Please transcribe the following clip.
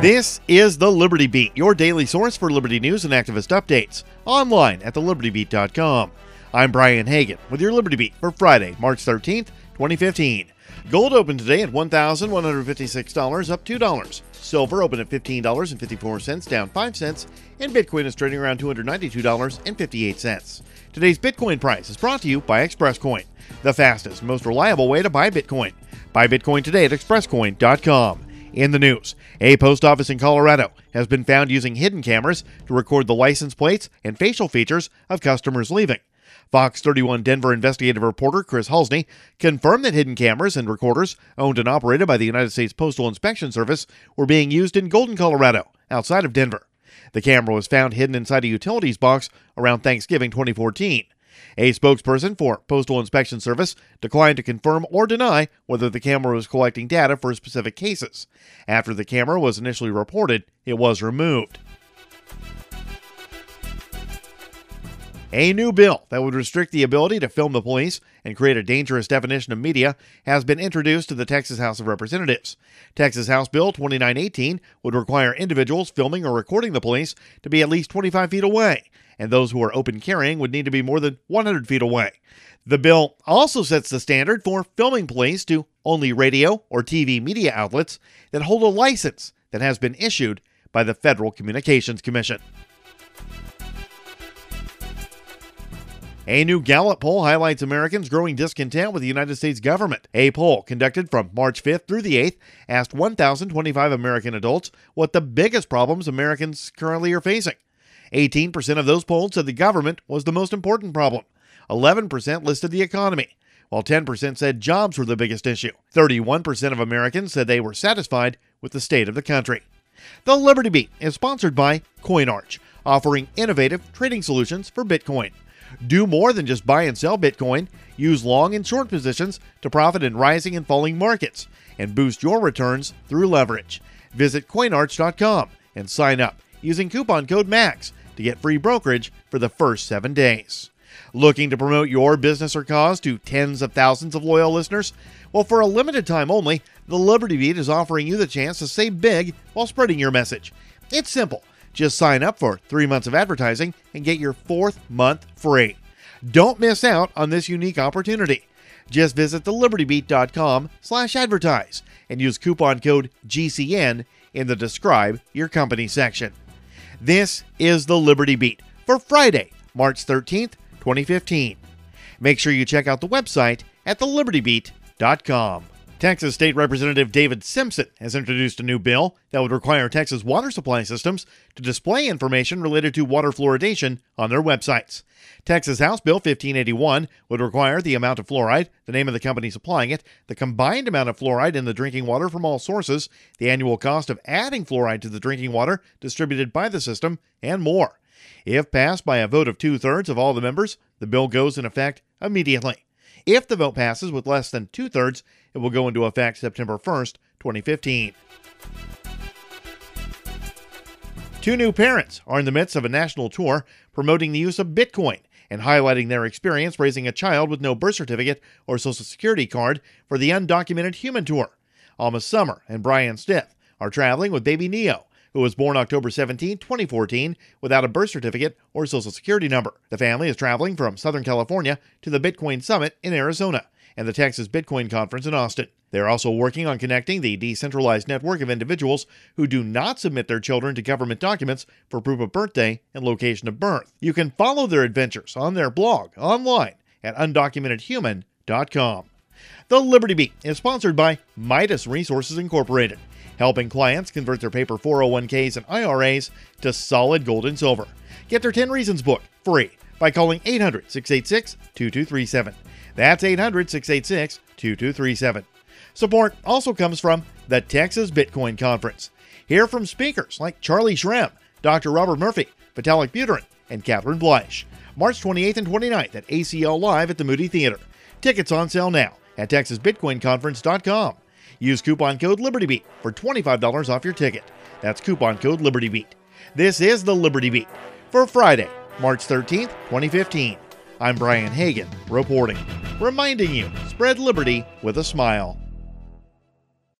This is the Liberty Beat, your daily source for Liberty news and activist updates, online at thelibertybeat.com. I'm Brian Hagan with your Liberty Beat for Friday, March 13th, 2015. Gold opened today at $1,156, up $2. Silver opened at $15.54, down 5 cents, and Bitcoin is trading around $292.58. Today's Bitcoin price is brought to you by ExpressCoin, the fastest, most reliable way to buy Bitcoin. Buy Bitcoin today at expresscoin.com. In the news, a post office in Colorado has been found using hidden cameras to record the license plates and facial features of customers leaving. Fox 31 Denver investigative reporter Chris Halsne confirmed that hidden cameras and recorders owned and operated by the United States Postal Inspection Service were being used in Golden, Colorado, outside of Denver. The camera was found hidden inside a utilities box around Thanksgiving 2014. A spokesperson for Postal Inspection Service declined to confirm or deny whether the camera was collecting data for specific cases. After the camera was initially reported, it was removed. A new bill that would restrict the ability to film the police and create a dangerous definition of media has been introduced to the Texas House of Representatives. Texas House Bill 2918 would require individuals filming or recording the police to be at least 25 feet away, and those who are open carrying would need to be more than 100 feet away. The bill also sets the standard for filming police to only radio or TV media outlets that hold a license that has been issued by the Federal Communications Commission. A new Gallup poll highlights Americans' growing discontent with the United States government. A poll conducted from March 5th through the 8th asked 1,025 American adults what the biggest problems Americans currently are facing. 18% of those polled said the government was the most important problem. 11% listed the economy, while 10% said jobs were the biggest issue. 31% of Americans said they were satisfied with the state of the country. The Liberty Beat is sponsored by CoinArch, offering innovative trading solutions for Bitcoin. Do more than just buy and sell Bitcoin. Use long and short positions to profit in rising and falling markets and boost your returns through leverage. Visit coinarch.com and sign up using coupon code MAX to get free brokerage for the first seven days. Looking to promote your business or cause to tens of thousands of loyal listeners? Well, for a limited time only, the Liberty Beat is offering you the chance to save big while spreading your message. It's simple. Just sign up for three months of advertising and get your fourth month free. Don't miss out on this unique opportunity. Just visit thelibertybeat.com slash advertise and use coupon code GCN in the Describe Your Company section. This is the Liberty Beat for Friday, March 13th, 2015. Make sure you check out the website at thelibertybeat.com. Texas State Representative David Simpson has introduced a new bill that would require Texas water supply systems to display information related to water fluoridation on their websites. Texas House Bill 1581 would require the amount of fluoride, the name of the company supplying it, the combined amount of fluoride in the drinking water from all sources, the annual cost of adding fluoride to the drinking water distributed by the system, and more. If passed by a vote of two thirds of all the members, the bill goes in effect immediately. If the vote passes with less than two thirds, it will go into effect September 1st, 2015. Two new parents are in the midst of a national tour promoting the use of Bitcoin and highlighting their experience raising a child with no birth certificate or social security card for the Undocumented Human Tour. Alma Summer and Brian Stith are traveling with baby Neo, who was born October 17, 2014, without a birth certificate or social security number. The family is traveling from Southern California to the Bitcoin Summit in Arizona and the Texas Bitcoin Conference in Austin. They're also working on connecting the decentralized network of individuals who do not submit their children to government documents for proof of birthday and location of birth. You can follow their adventures on their blog online at undocumentedhuman.com. The Liberty Beat is sponsored by Midas Resources Incorporated, helping clients convert their paper 401ks and IRAs to solid gold and silver. Get their 10 Reasons book free by calling 800 686 2237. That's 800 686 2237. Support also comes from the Texas Bitcoin Conference. Hear from speakers like Charlie Shrem, Dr. Robert Murphy, Vitalik Buterin, and Catherine Bleish. March 28th and 29th at ACL Live at the Moody Theater. Tickets on sale now at TexasBitcoinConference.com. Use coupon code LibertyBeat for $25 off your ticket. That's coupon code LibertyBeat. This is the Liberty Beat for Friday, March 13th, 2015. I'm Brian Hagan, reporting, reminding you spread liberty with a smile.